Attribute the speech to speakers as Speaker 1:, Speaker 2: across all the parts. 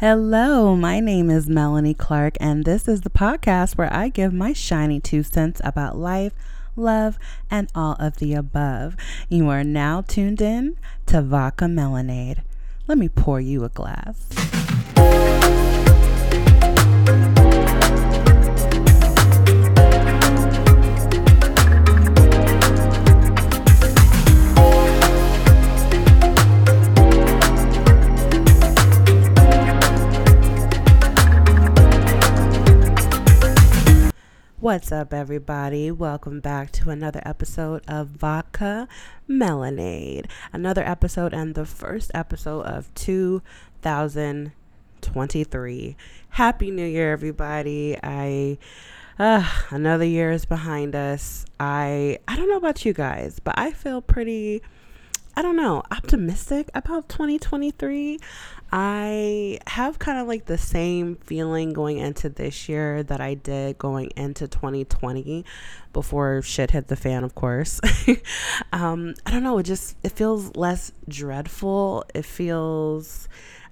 Speaker 1: Hello, my name is Melanie Clark, and this is the podcast where I give my shiny two cents about life, love, and all of the above. You are now tuned in to Vodka Melanade. Let me pour you a glass. What's up, everybody? Welcome back to another episode of Vodka Melanade. Another episode and the first episode of 2023. Happy New Year, everybody. I uh, another year is behind us. I I don't know about you guys, but I feel pretty I don't know, optimistic about 2023. I have kind of like the same feeling going into this year that I did going into 2020 before shit hit the fan, of course. um, I don't know, it just it feels less dreadful. It feels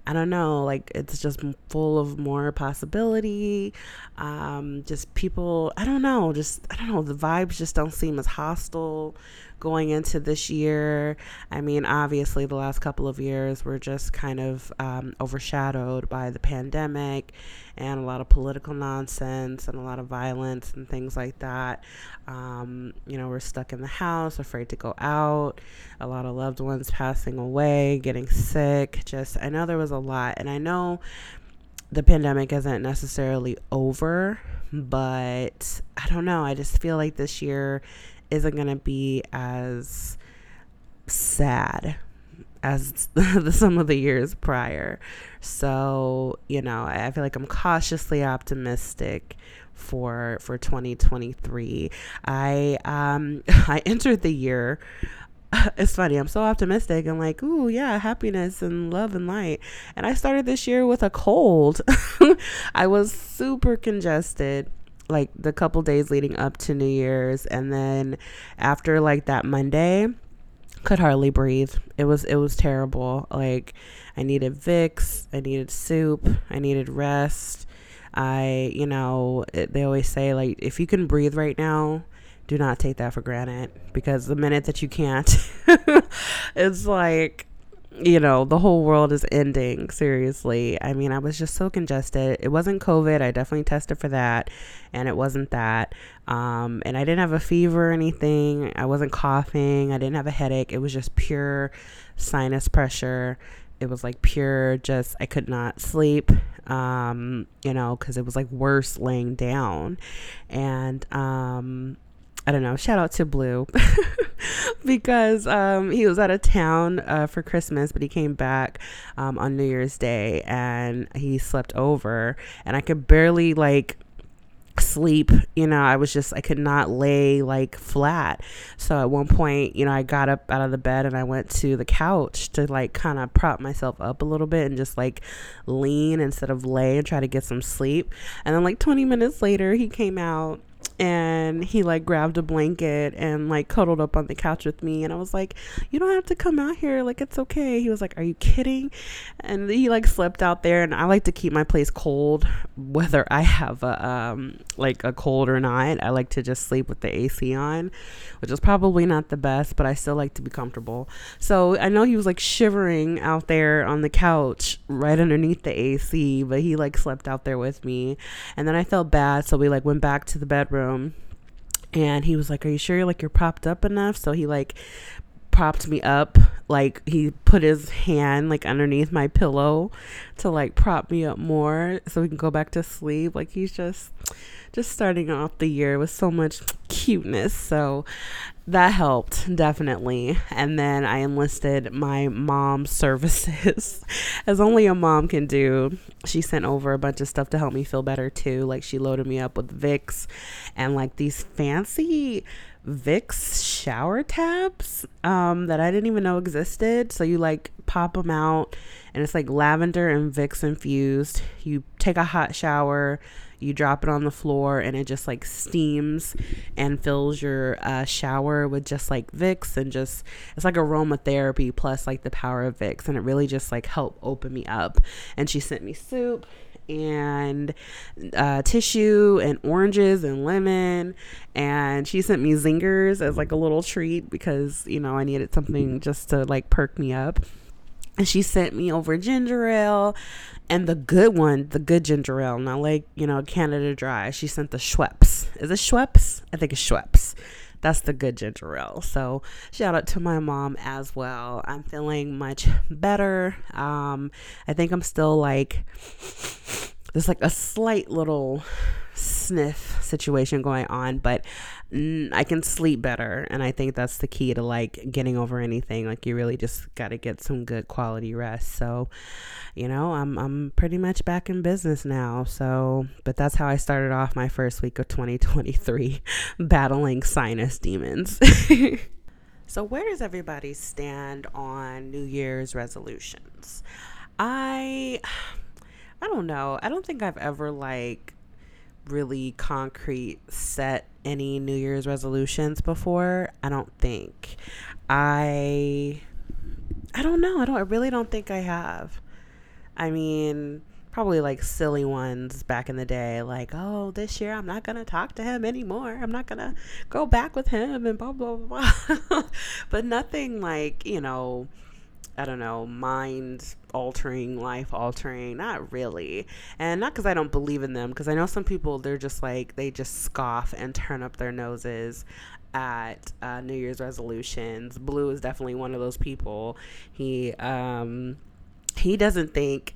Speaker 1: I don't know, like it's just full of more possibility. Um, just people, I don't know, just I don't know, the vibes just don't seem as hostile going into this year. I mean, obviously, the last couple of years were just kind of um, overshadowed by the pandemic and a lot of political nonsense and a lot of violence and things like that. Um, you know, we're stuck in the house, afraid to go out, a lot of loved ones passing away, getting sick. Just, I know there was a lot. And I know the pandemic isn't necessarily over, but I don't know. I just feel like this year isn't going to be as sad as some of the years prior. So, you know, I feel like I'm cautiously optimistic for for 2023. I um I entered the year it's funny. I'm so optimistic. I'm like, ooh, yeah, happiness and love and light. And I started this year with a cold. I was super congested like the couple days leading up to New Year's and then after like that Monday could hardly breathe. It was it was terrible. Like I needed Vicks, I needed soup, I needed rest. I, you know, it, they always say like if you can breathe right now, do not take that for granted because the minute that you can't, it's like you know, the whole world is ending. Seriously. I mean, I was just so congested. It wasn't COVID. I definitely tested for that, and it wasn't that. Um, and I didn't have a fever or anything. I wasn't coughing. I didn't have a headache. It was just pure sinus pressure. It was like pure, just, I could not sleep, um, you know, because it was like worse laying down. And, um, I don't know. Shout out to Blue because um, he was out of town uh, for Christmas, but he came back um, on New Year's Day and he slept over, and I could barely like sleep you know i was just i could not lay like flat so at one point you know i got up out of the bed and i went to the couch to like kind of prop myself up a little bit and just like lean instead of lay and try to get some sleep and then like 20 minutes later he came out and he like grabbed a blanket and like cuddled up on the couch with me and i was like you don't have to come out here like it's okay. He was like are you kidding? And he like slept out there and i like to keep my place cold whether i have a um like a cold or not. I like to just sleep with the ac on which is probably not the best but i still like to be comfortable. So i know he was like shivering out there on the couch right underneath the ac but he like slept out there with me. And then i felt bad so we like went back to the bedroom and he was like are you sure you're like you're propped up enough? So he like propped me up like he put his hand like underneath my pillow to like prop me up more so we can go back to sleep. Like he's just just starting off the year with so much cuteness. So that helped definitely. And then i enlisted my mom's services. As only a mom can do. She sent over a bunch of stuff to help me feel better too. Like she loaded me up with vicks and like these fancy Vicks shower tabs um, that I didn't even know existed. So you like pop them out, and it's like lavender and Vicks infused. You take a hot shower, you drop it on the floor, and it just like steams and fills your uh, shower with just like Vicks and just it's like aromatherapy plus like the power of Vicks, and it really just like helped open me up. And she sent me soup and uh, tissue and oranges and lemon. And she sent me zingers as like a little treat because, you know, I needed something just to like perk me up. And she sent me over ginger ale and the good one, the good ginger ale, not like, you know, Canada Dry. She sent the Schweppes. Is it Schweppes? I think it's Schweppes. That's the good ginger ale. So shout out to my mom as well. I'm feeling much better. Um, I think I'm still like there's like a slight little sniff situation going on, but mm, I can sleep better. And I think that's the key to like getting over anything. Like you really just got to get some good quality rest. So, you know, I'm, I'm pretty much back in business now. So, but that's how I started off my first week of 2023 battling sinus demons. so, where does everybody stand on New Year's resolutions? I I don't know. I don't think I've ever like really concrete set any New Year's resolutions before. I don't think. I I don't know. I don't I really don't think I have. I mean, probably like silly ones back in the day like, "Oh, this year I'm not going to talk to him anymore. I'm not going to go back with him and blah blah blah." but nothing like, you know, I don't know, mind altering, life altering. Not really. And not because I don't believe in them, because I know some people, they're just like, they just scoff and turn up their noses at uh, New Year's resolutions. Blue is definitely one of those people. He, um, he doesn't think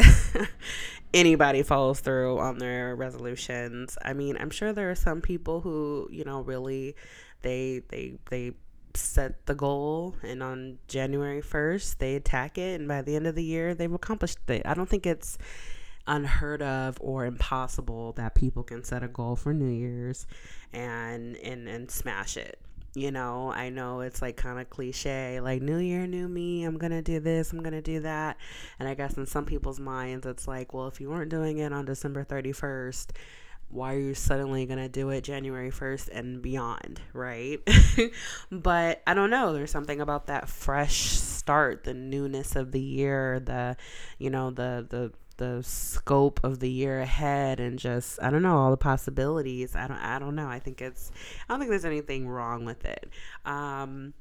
Speaker 1: anybody follows through on their resolutions. I mean, I'm sure there are some people who, you know, really they they they set the goal and on January 1st they attack it and by the end of the year they've accomplished it. I don't think it's unheard of or impossible that people can set a goal for New Year's and and and smash it. You know, I know it's like kind of cliche, like new year, new me, I'm to do this, I'm to do that. And I guess in some people's minds it's like, well, if you weren't doing it on December 31st, why are you suddenly going to do it January 1st and beyond, right? but I don't know. There's something about that fresh start, the newness of the year, the, you know, the, the, the scope of the year ahead and just I don't know all the possibilities. I don't I don't know. I think it's I don't think there's anything wrong with it. Um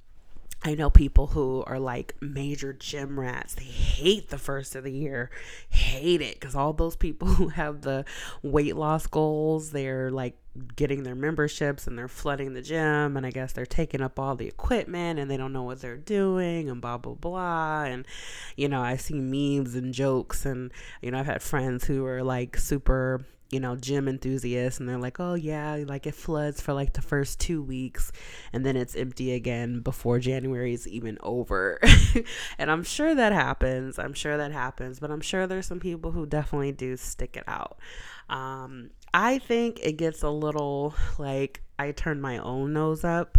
Speaker 1: I know people who are like major gym rats. They hate the first of the year, hate it because all those people who have the weight loss goals, they're like getting their memberships and they're flooding the gym. And I guess they're taking up all the equipment and they don't know what they're doing and blah, blah, blah. And, you know, I see memes and jokes. And, you know, I've had friends who are like super you know, gym enthusiasts and they're like, oh yeah, like it floods for like the first two weeks and then it's empty again before January is even over. and I'm sure that happens. I'm sure that happens, but I'm sure there's some people who definitely do stick it out. Um, I think it gets a little like I turn my own nose up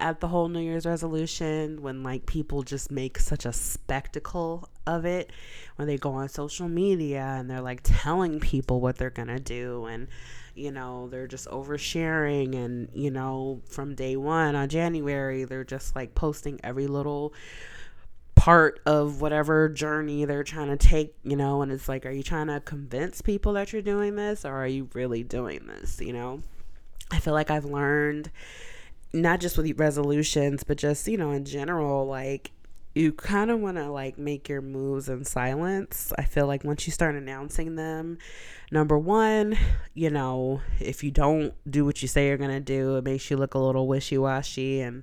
Speaker 1: at the whole New Year's resolution when like people just make such a spectacle of it when they go on social media and they're like telling people what they're gonna do and you know they're just oversharing and you know from day one on January they're just like posting every little part of whatever journey they're trying to take, you know, and it's like, are you trying to convince people that you're doing this or are you really doing this, you know? I feel like I've learned not just with resolutions, but just, you know, in general, like you kind of want to like make your moves in silence. I feel like once you start announcing them, number one, you know, if you don't do what you say you're going to do, it makes you look a little wishy washy and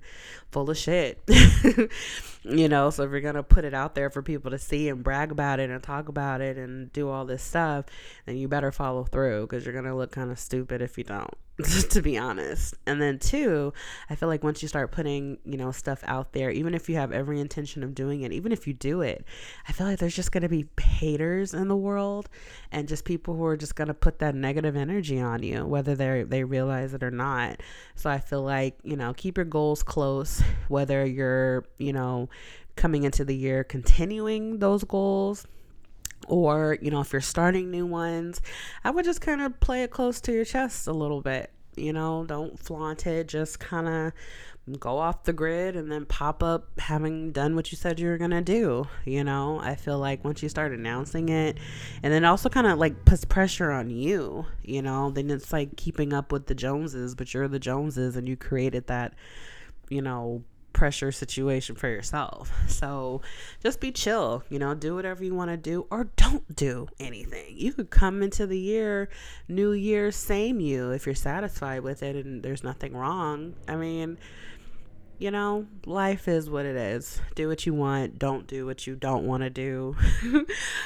Speaker 1: full of shit. you know, so if you're going to put it out there for people to see and brag about it and talk about it and do all this stuff, then you better follow through because you're going to look kind of stupid if you don't. to be honest. And then two, I feel like once you start putting, you know, stuff out there, even if you have every intention of doing it, even if you do it, I feel like there's just going to be haters in the world and just people who are just going to put that negative energy on you whether they they realize it or not. So I feel like, you know, keep your goals close whether you're, you know, coming into the year continuing those goals or you know if you're starting new ones i would just kind of play it close to your chest a little bit you know don't flaunt it just kind of go off the grid and then pop up having done what you said you were going to do. You know, I feel like once you start announcing it, and then also kind of like puts pressure on you, you know, then it's like keeping up with the Joneses, but you're the Joneses and you created that, you know, pressure situation for yourself. So just be chill, you know, do whatever you want to do or don't do anything. You could come into the year, new year, same you if you're satisfied with it and there's nothing wrong. I mean, you know, life is what it is. Do what you want. Don't do what you don't want to do.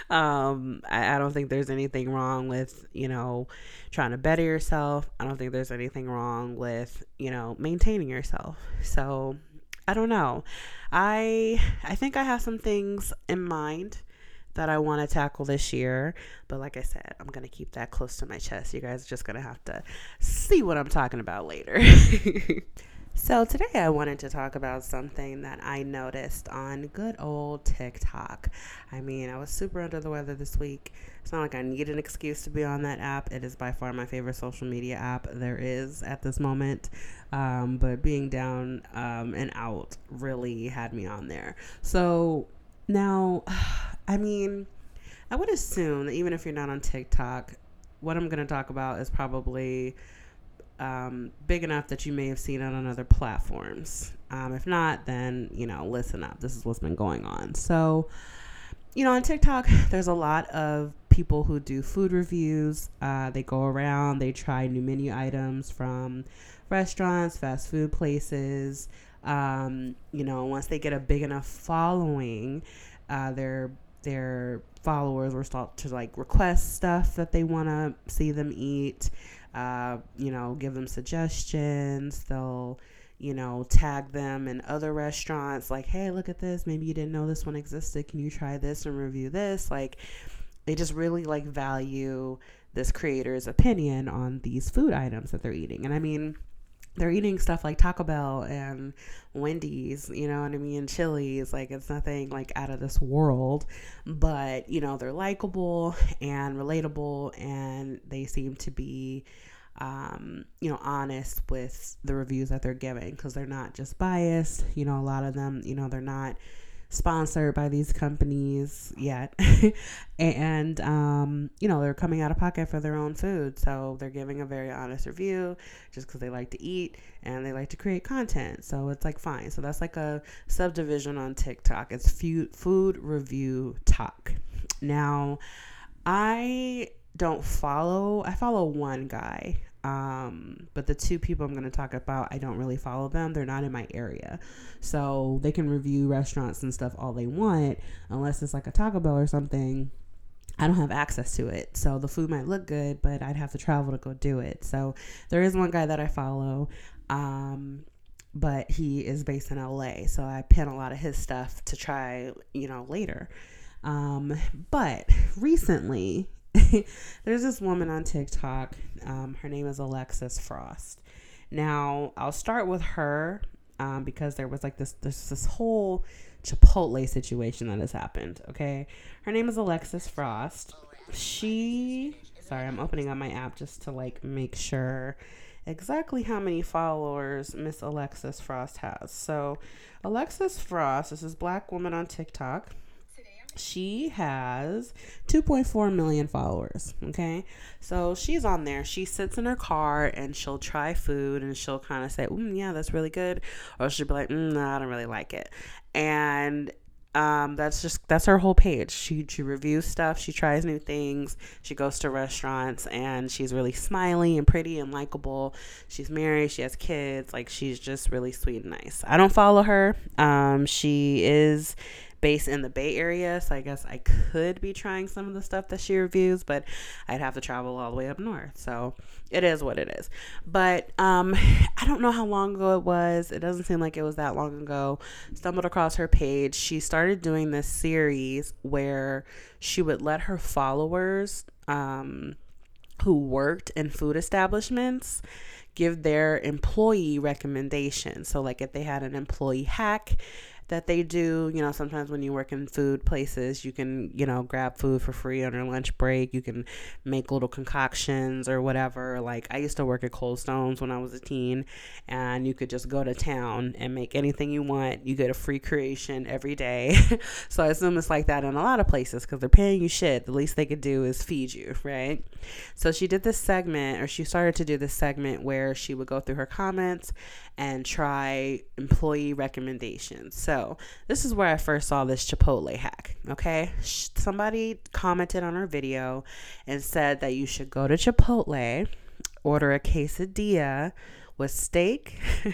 Speaker 1: um, I, I, don't think there's anything wrong with, you know, trying to better yourself. I don't think there's anything wrong with, you know, maintaining yourself. So I don't know. I I think I have some things in mind that I want to tackle this year. But like I said, I'm going to keep that close to my chest. You guys are just going to have to see what I'm talking about later. So, today I wanted to talk about something that I noticed on good old TikTok. I mean, I was super under the weather this week. It's not like I need an excuse to be on that app. It is by far my favorite social media app there is at this moment. Um, but being down um, and out really had me on there. So, now, I mean, I would assume that even if you're not on TikTok, what I'm going to talk about is probably um, big enough that you may have seen it on other platforms. Um, if not, then, you know, listen up. This is what's been going on. So, you know, on TikTok, there's a lot of people who do food reviews. Uh, they go around, they try new menu items from restaurants, fast food places. Um, you know, once they get a big enough following, uh, their their followers will start to like request stuff that they want to see them eat uh, you know, give them suggestions. They'll, you know, tag them in other restaurants like, hey, look at this. Maybe you didn't know this one existed. Can you try this and review this? Like, they just really like value this creator's opinion on these food items that they're eating. And I mean, they're eating stuff like Taco Bell and Wendy's, you know what I mean, Chili's. Like it's nothing like out of this world, but you know they're likable and relatable, and they seem to be, um, you know, honest with the reviews that they're giving because they're not just biased. You know, a lot of them, you know, they're not sponsored by these companies yet. and, um, you know, they're coming out of pocket for their own food. So they're giving a very honest review just because they like to eat and they like to create content. So it's like fine. So that's like a subdivision on TikTok. It's food, FoodReviewTok. Now, I don't follow, I follow one guy um, but the two people I'm going to talk about, I don't really follow them. They're not in my area. So they can review restaurants and stuff all they want, unless it's like a Taco Bell or something. I don't have access to it. So the food might look good, but I'd have to travel to go do it. So there is one guy that I follow. Um, but he is based in LA. So I pin a lot of his stuff to try, you know, later. Um, but recently, there's this woman on TikTok. Um, her name is Alexis Frost. Now, I'll start with her um, because there was like this there's this whole Chipotle situation that has happened. Okay, her name is Alexis Frost. She, sorry, I'm opening up my app just to like make sure exactly how many followers Miss Alexis Frost has. So, Alexis Frost this is this black woman on TikTok she has 2.4 million followers okay so she's on there she sits in her car and she'll try food and she'll kind of say mm, yeah that's really good or she'll be like mm, no, i don't really like it and um, that's just that's her whole page. She she reviews stuff. She tries new things. She goes to restaurants, and she's really smiley and pretty and likable. She's married. She has kids. Like she's just really sweet and nice. I don't follow her. Um, she is based in the Bay Area, so I guess I could be trying some of the stuff that she reviews, but I'd have to travel all the way up north. So it is what it is. But um, I don't know how long ago it was. It doesn't seem like it was that long ago. Stumbled across her page. She started doing this series where she would let her followers um, who worked in food establishments give their employee recommendations. So, like if they had an employee hack, that they do. You know, sometimes when you work in food places, you can, you know, grab food for free on your lunch break. You can make little concoctions or whatever. Like I used to work at Cold Stones when I was a teen, and you could just go to town and make anything you want. You get a free creation every day. so I assume it's like that in a lot of places because they're paying you shit. The least they could do is feed you, right? So she did this segment, or she started to do this segment where she would go through her comments and try employee recommendations. So, this is where I first saw this Chipotle hack. Okay. Somebody commented on our video and said that you should go to Chipotle, order a quesadilla with steak,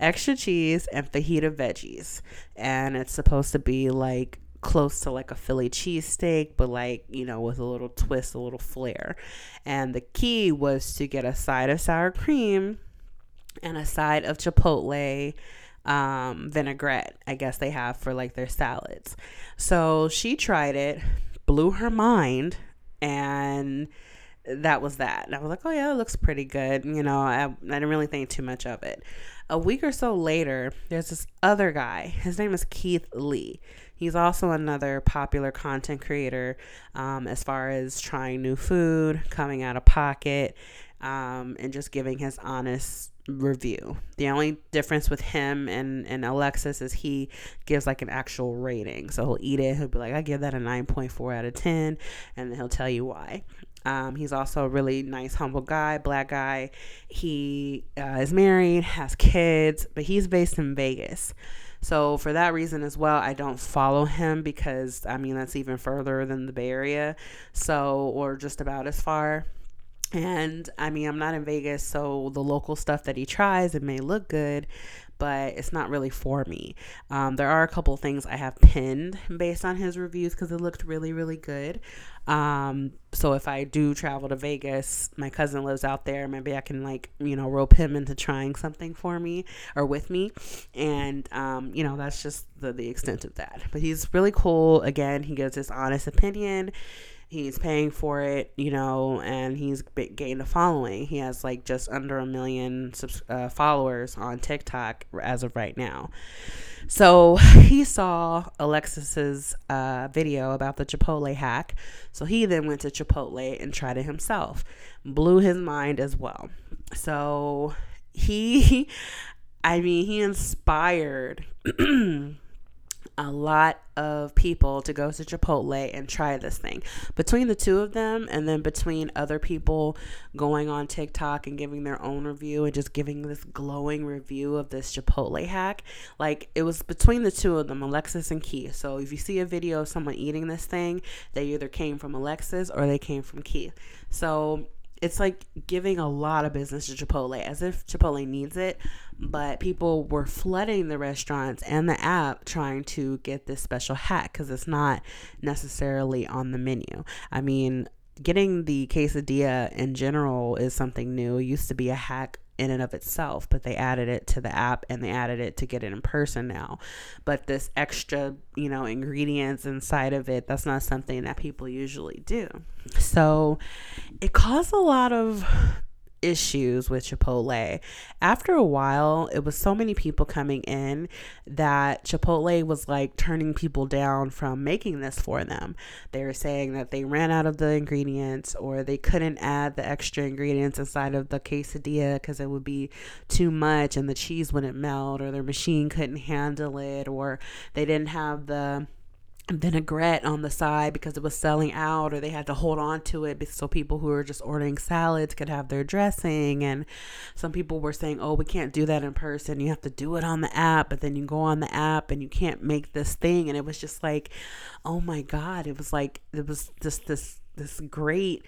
Speaker 1: extra cheese, and fajita veggies. And it's supposed to be like close to like a Philly cheesesteak, but like, you know, with a little twist, a little flair. And the key was to get a side of sour cream and a side of chipotle um, vinaigrette, I guess they have for like their salads. So she tried it, blew her mind, and that was that. And I was like, oh yeah, it looks pretty good. You know, I, I didn't really think too much of it. A week or so later, there's this other guy. His name is Keith Lee. He's also another popular content creator um, as far as trying new food, coming out of pocket, um, and just giving his honest review. The only difference with him and, and Alexis is he gives like an actual rating. So he'll eat it, he'll be like, I give that a 9.4 out of 10, and then he'll tell you why. Um, he's also a really nice, humble guy, black guy. He uh, is married, has kids, but he's based in Vegas. So for that reason as well, I don't follow him because I mean that's even further than the Bay Area, so or just about as far. And I mean, I'm not in Vegas, so the local stuff that he tries, it may look good, but it's not really for me. Um, there are a couple things I have pinned based on his reviews because it looked really, really good. Um, so if I do travel to Vegas, my cousin lives out there. Maybe I can like you know rope him into trying something for me or with me, and um, you know that's just the the extent of that. But he's really cool. Again, he gives his honest opinion he's paying for it, you know, and he's gained a following. He has like just under a million subs- uh, followers on TikTok as of right now. So he saw Alexis's uh, video about the Chipotle hack. So he then went to Chipotle and tried it himself. Blew his mind as well. So he, I mean, he inspired. a lot of people to go to Chipotle and try this thing. Between the two of them, and then between other people going on TikTok and giving their own review and just giving this glowing review of this Chipotle hack, like it was between the two of them, Alexis and Keith. So if you see a video of someone eating this thing, they either came from Alexis or they came from Keith. So it's like giving a lot of business to Chipotle as if Chipotle needs it, but people were flooding the restaurants and the app trying to get this special hack because it's not necessarily on the menu. I mean, getting the quesadilla in general is something new. It used to be a hack in and of itself, but they added it to the app and they added it to get it in person now. But this extra, you know, ingredients inside of it, that's not something that people usually do. So it caused a lot of issues with Chipotle. After a while, it was so many people coming in that Chipotle was like turning people down from making this for them. They were saying that they ran out of the ingredients or they couldn't add the extra ingredients inside of the quesadilla because it would be too much and the cheese wouldn't melt or their machine couldn't handle it or they didn't have the vinaigrette on the side because it was selling out or they had to hold on to it so people who were just ordering salads could have their dressing. And some people were saying oh we can't do that in person. You have to do it on the app. But then you go on the app and you can't make this thing. And it was just like oh my god it was like it was just this this great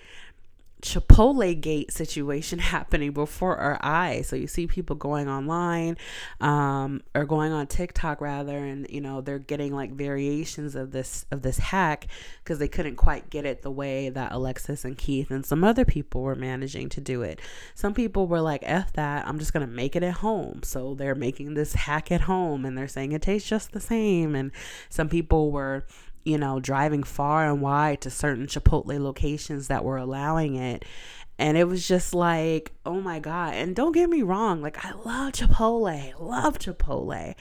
Speaker 1: Chipotle gate situation happening before our eyes. So you see people going online um, or going on TikTok rather, and you know they're getting like variations of this of this hack because they couldn't quite get it the way that Alexis and Keith and some other people were managing to do it. Some people were like, "F that! I'm just gonna make it at home." So they're making this hack at home, and they're saying it tastes just the same. And some people were you know, driving far and wide to certain Chipotle locations that were allowing it And it was just like, oh my God. And don't get me wrong, like I love Chipotle, love Chipotle.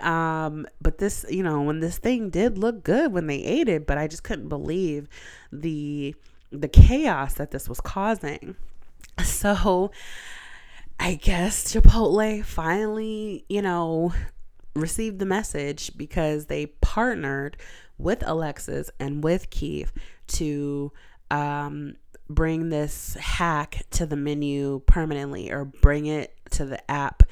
Speaker 1: Um, but this, you know, when this thing did look good when they ate it, but I just couldn't believe the the chaos that this was causing. So I guess Chipotle finally, you know, received the message because they partnered with Alexis and with Keith to um, bring this hack to the menu permanently or bring it to the app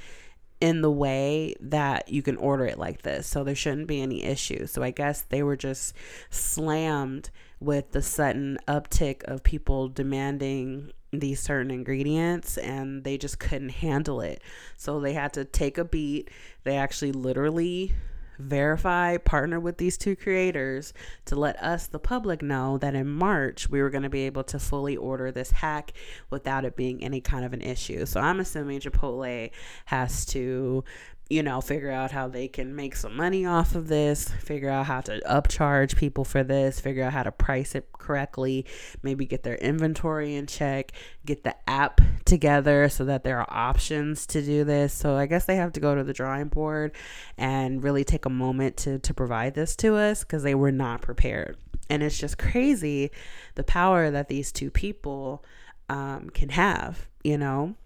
Speaker 1: in the way that you can order it like this. So there shouldn't be any issues. So I guess they were just slammed with the sudden uptick of people demanding these certain ingredients and they just couldn't handle it. So they had to take a beat. They actually literally verify, partner with these two creators to let us, the public, know that in March we were going to be able to fully order this hack without it being any kind of an issue. So I'm assuming Chipotle has to you know, figure out how they can make some money off of this, figure out how to upcharge people for this, figure out how to price it correctly, maybe get their inventory in check, get the app together so that there are options to do this. So I guess they have to go to the drawing board and really take a moment to to provide this to us because they were not prepared. And it's just crazy the power that these two people um, can have, you know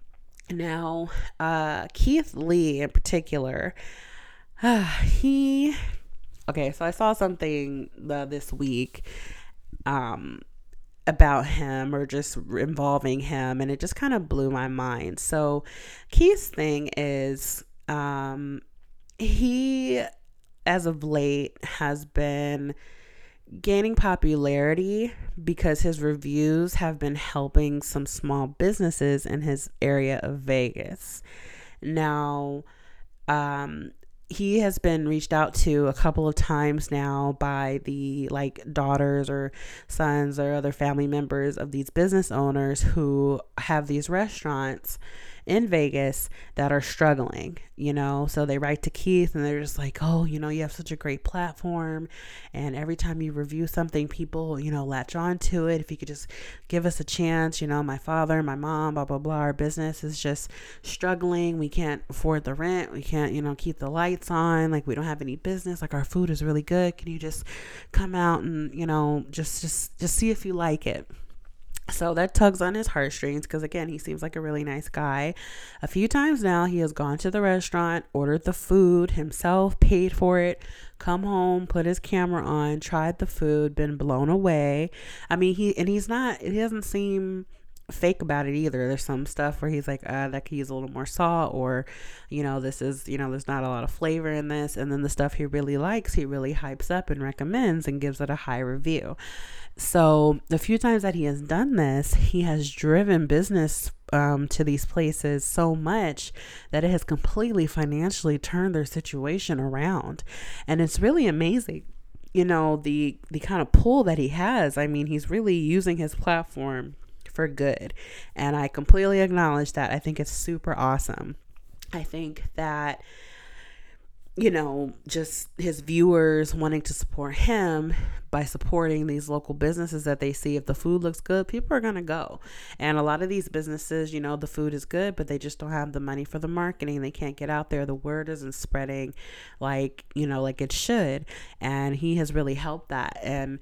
Speaker 1: now, uh, Keith Lee in particular, uh, he okay. So I saw something uh, this week um, about him or just involving him, and it just kind of blew my mind. So Keith's thing is um, he, as of late, has been gaining popularity because his reviews have been helping some small businesses in his area of Vegas. Now, um, he has been reached out to a couple of times now by the like daughters or sons or other family members of these business owners who have these restaurants in Vegas that are struggling, you know. So they write to Keith and they're just like, oh, you know, you have such a great platform. And every time you review something, people, you know, latch on to it. If you could just give us a chance, you know, my father, my mom, blah, blah, blah. Our business is just struggling. We can't afford the rent. We can't, you know, keep the lights on. Like we don't have any business. Like our food is really good. Can you just come out and, you know, just, just, just see if you like it? So that tugs on his heartstrings because, again, he seems like a really nice guy. A few times now, he has gone to the restaurant, ordered the food himself, paid for it, come home, put his camera on, tried the food, been blown away. I mean, he, and he's not, he doesn't seem fake about it either. There's some stuff where he's like, uh, that could use a little more salt, or, you know, this is, you know, there's not a lot of flavor in this. And then the stuff he really likes, he really hypes up and recommends and gives it a high review. So, the few times that he has done this, he has driven business um, to these places so much that it has completely financially turned their situation around. And it's really amazing you know the the kind of pull that he has i mean he's really using his platform for good. And I completely acknowledge that. I think it's super awesome. I think that you know, just his viewers wanting to support him by supporting these local businesses that they see. If the food looks good, people are going to go. And a lot of these businesses, you know, the food is good, but they just don't have the money for the marketing. They can't get out there. The word isn't spreading like, you know, like it should. And he has really helped that. And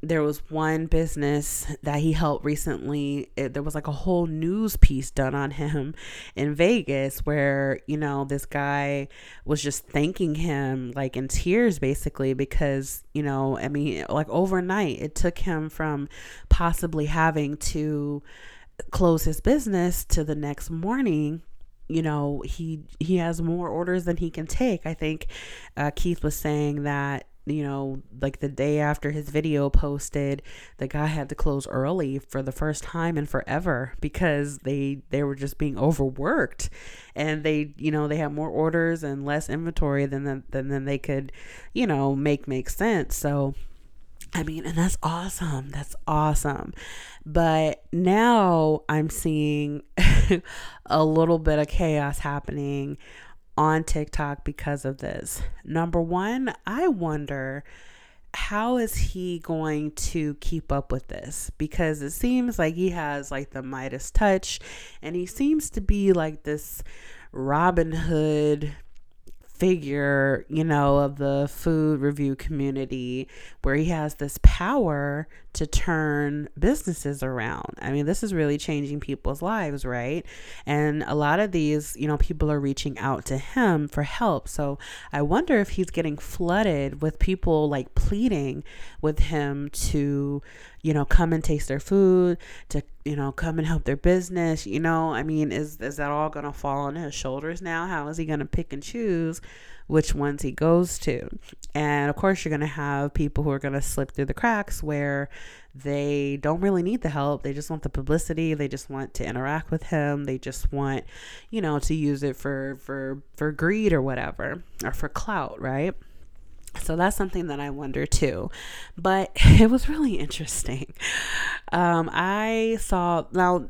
Speaker 1: there was one business that he helped recently. It, there was like a whole news piece done on him in Vegas where, you know, this guy was just thanking him like in tears basically because, you know, I mean, like overnight it took him from possibly having to close his business to the next morning you know he he has more orders than he can take i think uh, keith was saying that you know, like the day after his video posted, the guy had to close early for the first time in forever because they they were just being overworked, and they you know they had more orders and less inventory than than than they could, you know, make make sense. So. I mean, and that's awesome. That's awesome. But now I'm seeing a little bit of chaos happening on TikTok because of this. Number one, I wonder how is he going to keep up with this? Because it seems like he has like the Midas touch and he seems to be like this Robin Hood figure, you know, of the food review community where he has this power to turn businesses around. I mean, this is really changing people's lives, right? And a lot of these, you know, people are reaching out to him for help. So I wonder if he's getting flooded with people like pleading with him to, you know, come and taste their food, to, you know, come and help their business. You know, I mean, is is that all gonna fall on his shoulders now? How is he gonna pick and choose which ones he goes to? And of course you're gonna have people who are gonna slip through the cracks where they don't really need the help. They just want the publicity. They just want to interact with him. They just want, you know, to use it for for for greed or whatever, or for clout, right? So that's something that I wonder too. But it was really interesting. Um, I saw now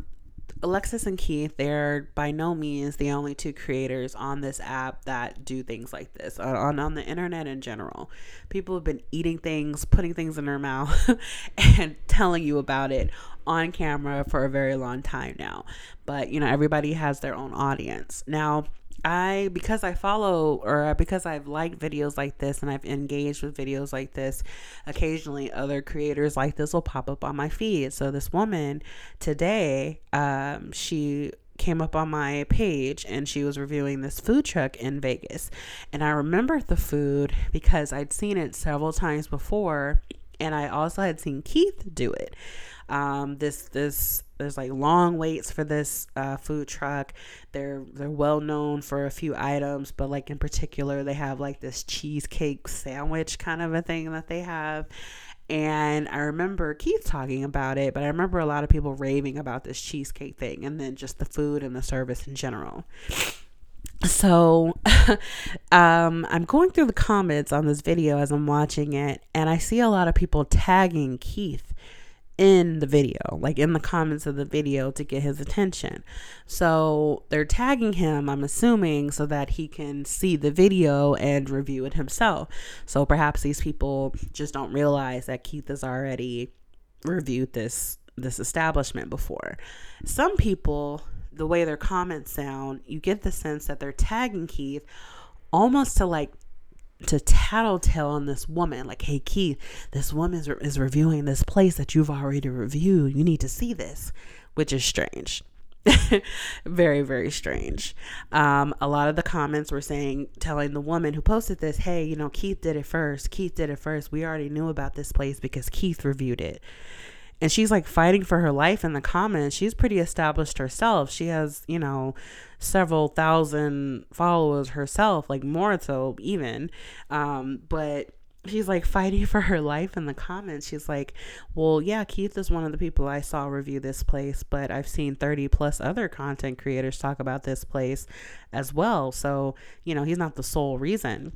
Speaker 1: Alexis and Keith, they're by no means the only two creators on this app that do things like this on, on the internet in general. People have been eating things, putting things in their mouth, and telling you about it on camera for a very long time now. But, you know, everybody has their own audience. Now, I because I follow or because I've liked videos like this and I've engaged with videos like this, occasionally other creators like this will pop up on my feed. So this woman today, um, she came up on my page and she was reviewing this food truck in Vegas. And I remembered the food because I'd seen it several times before and I also had seen Keith do it. Um, this this there's like long waits for this uh, food truck. They're they're well known for a few items, but like in particular, they have like this cheesecake sandwich kind of a thing that they have. And I remember Keith talking about it, but I remember a lot of people raving about this cheesecake thing and then just the food and the service in general. So um, I'm going through the comments on this video as I'm watching it, and I see a lot of people tagging Keith in the video, like in the comments of the video to get his attention. So they're tagging him, I'm assuming, so that he can see the video and review it himself. So perhaps these people just don't realize that Keith has already reviewed this this establishment before. Some people, the way their comments sound, you get the sense that they're tagging Keith almost to like to tattletale on this woman like hey keith this woman is, re- is reviewing this place that you've already reviewed. You need to see this which is strange. Very very strange. Um, a lot of the comments were saying telling the woman who posted this hey you know keith did it first. Keith did it first. We already knew about this place because keith reviewed it and she's like fighting for her life in the comments. She's pretty established herself. She has, you know, several thousand followers herself, like more so even. Um, but she's like fighting for her life in the comments. She's like, Well, yeah, Keith is one of the people I saw review this place, but I've seen 30 plus other content creators talk about this place as well. So, you know, he's not the sole reason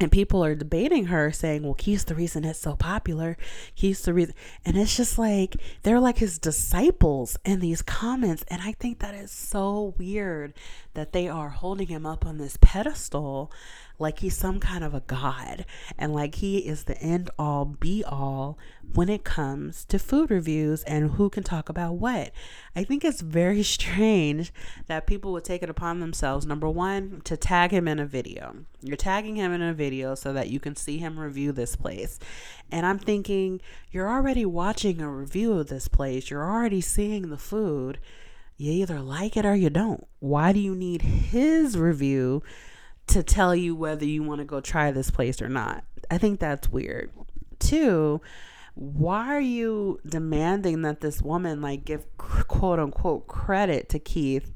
Speaker 1: and people are debating her saying well keith's the reason it's so popular. He's the reason and it's just like they're like his disciples in these comments and i think that is so weird that they are holding him up on this pedestal like he's some kind of a god and like he is the end all be all when it comes to food reviews and who can talk about what. I think it's very strange that people would take it upon themselves, number one, to tag him in a video. You're tagging him in a video so that you can see him review this place. And I'm thinking, you're already watching a review of this place, you're already seeing the food. You either like it or you don't. Why do you need his review? To tell you whether you want to go try this place or not. I think that's weird. Two, why are you demanding that this woman like give quote unquote credit to Keith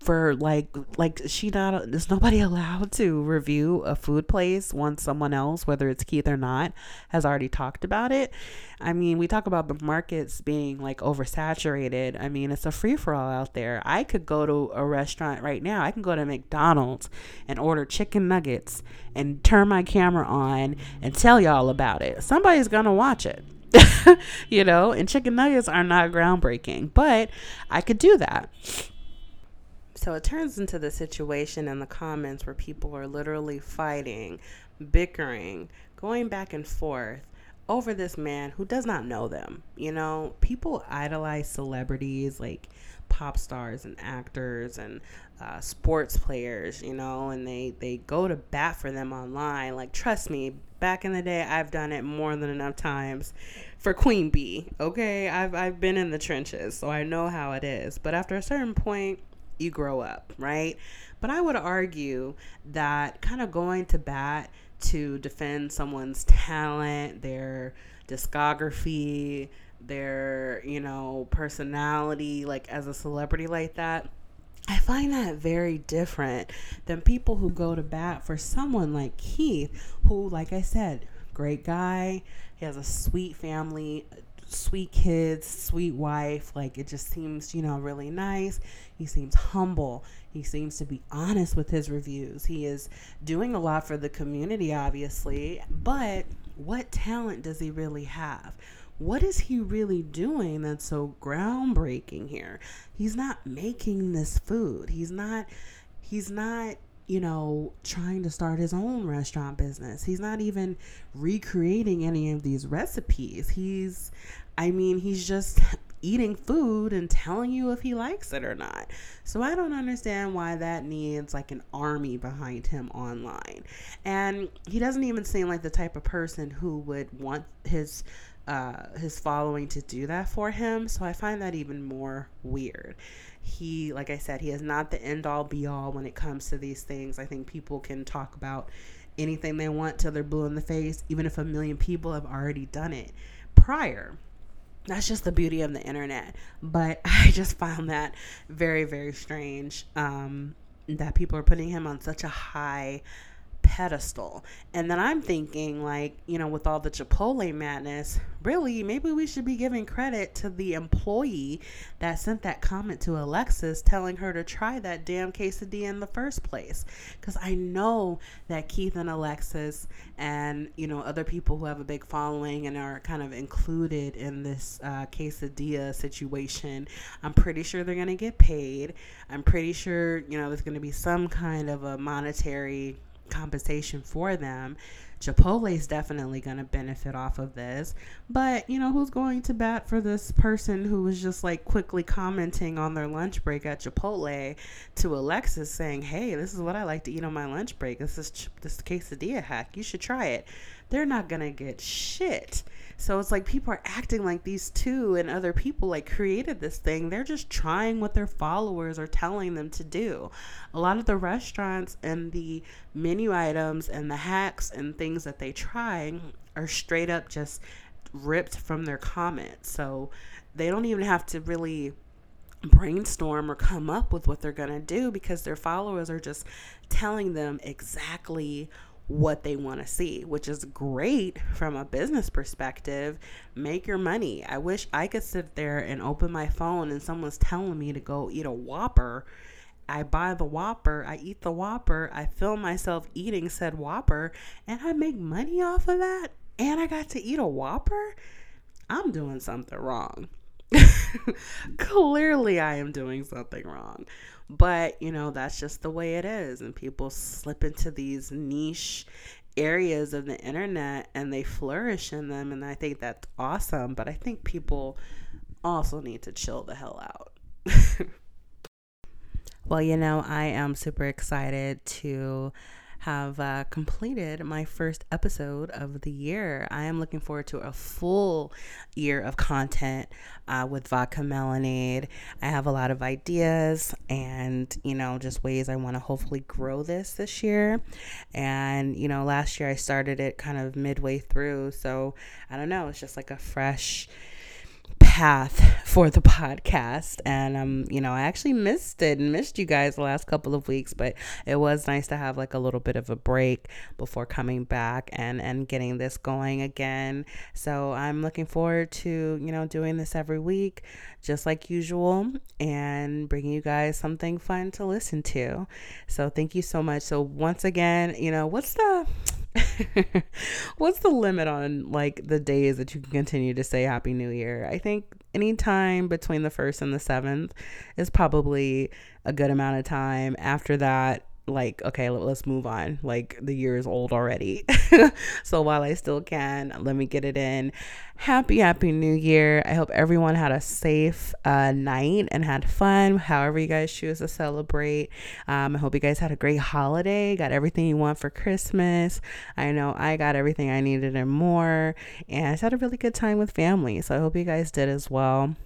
Speaker 1: for like like she not is nobody allowed to review a food place once someone else whether it's keith or not has already talked about it. I mean we talk about the markets being like oversaturated. I mean it's a free-for-all out there. I could go to a restaurant right now. I can go to mcdonald's and order chicken nuggets and turn my camera on and tell y'all about it. Somebody's gonna watch it you know and chicken nuggets are not groundbreaking but i could do that so it turns into the situation in the comments where people are literally fighting, bickering, going back and forth over this man who does not know them. You know, people idolize celebrities like pop stars and actors and uh, sports players, you know, and they, they go to bat for them online. Like, trust me, back in the day, I've done it more than enough times for Queen Bey. Okay, I've, I've been in the trenches, so I know how it is. But after a certain point, you grow up, right? But I would argue that kind of going to bat to defend someone's talent, their discography, their, you know, personality, like as a celebrity like that. I find that very different than people who go to bat for someone like Keith, who, like I said, great guy. He has a sweet family, sweet kids, sweet wife. Like it just seems, you know, really nice. He seems humble. He seems to be honest with his reviews. He is doing a lot for the community, obviously, but what talent does he really have? What is he really doing that's so groundbreaking here? He's not making this food. He's not he's not you know, trying to start his own restaurant business. He's not even recreating any of these recipes. He's, I mean, he's just eating food and telling you if he likes it or not. So I don't understand why that needs like an army behind him online. And he doesn't even seem like the type of person who would want his uh, his following to do that for him. So I find that even more weird. He, like I said, he is not the end all be all when it comes to these things. I think people can talk about anything they want till they're blue in the face, even if a million people have already done it prior that's just the beauty of the internet. But I just found that very, very strange um, that people are putting him on such a high pedestal. And then I'm thinking, like, you know, with all the Chipotle madness, really, maybe we should be giving credit to the employee that sent that comment to Alexis telling her to try that damn quesadilla in the first place. Because I know that Keith and Alexis and, you know, other people who have a big following and are kind of included in this uh, quesadilla situation, I'm pretty sure they're going to get paid. I'm pretty sure, you know, there's going to be some kind of a monetary compensation for them. Chipotle is definitely going to benefit off of this. But, you know, who's going to bat for this person who was just like quickly commenting on their lunch break at Chipotle to Alexis saying, hey, this is what I like to eat on my lunch break. This is ch- this quesadilla hack. You should try it. They're not going to get shit. So it's like people are acting like these two and other people like created this thing. They're just trying what their followers are telling them to do. A lot of the restaurants and the menu items and the hacks and things that they try are straight up just ripped from their comments. So they don't even have to really brainstorm or come up with what they're going to do because their followers are just telling them exactly what they want to see, which is great from a business perspective. Make your money. I wish I could sit there and open my phone and someone's telling me to go eat a Whopper. I buy the Whopper, I eat the Whopper, I film myself eating said Whopper, and I make money off of that, and I got to eat a Whopper. I'm doing something wrong. Clearly, I am doing something wrong. But, you know, that's just the way it is. And people slip into these niche areas of the internet and they flourish in them. And I think that's awesome. But I think people also need to chill the hell out. well, you know, I am super excited to have uh, completed my first episode of the year. I am looking forward to a full year of content uh, with Vodka Melanade. I have a lot of ideas and, you know, just ways I want to hopefully grow this this year. And, you know, last year I started it kind of midway through. So I don't know, it's just like a fresh path for the podcast. And um you know i actually missed it and missed you guys the last couple of weeks but it was nice to have like a little bit of a break before coming back and and getting this going again. So i'm looking forward to you know doing this every week just like usual and bringing you guys something fun to listen to. So thank you so much. So once again you know what's the What's the limit on like the days that you can continue to say Happy New Year? I think any time between the first and the seventh is probably a good amount of time. After that, like okay let's move on. Like the year is old already. So while i still can let me get it in. Happy happy new year. I hope everyone had a safe uh, night and had fun however you guys choose to celebrate. Um, i hope you guys had a great holiday got everything you want for christmas. I know i got everything i needed and more and i had a really good time with family. So i hope you guys did as well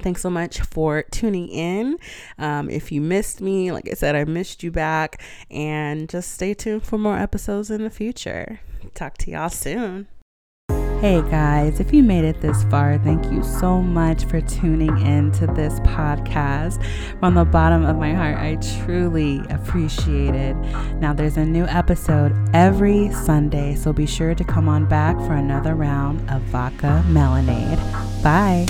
Speaker 1: Thanks so much for tuning in. Um, if you missed me, like I said, I missed you back. And just stay tuned for more episodes in the future. Talk to y'all soon.
Speaker 2: Hey guys, if you made it this far, thank you so much for tuning in to this podcast. From the bottom of my heart, I truly appreciate it. Now, there's a new episode every Sunday, so be sure to come on back for another round of Vodka Melanade. Bye.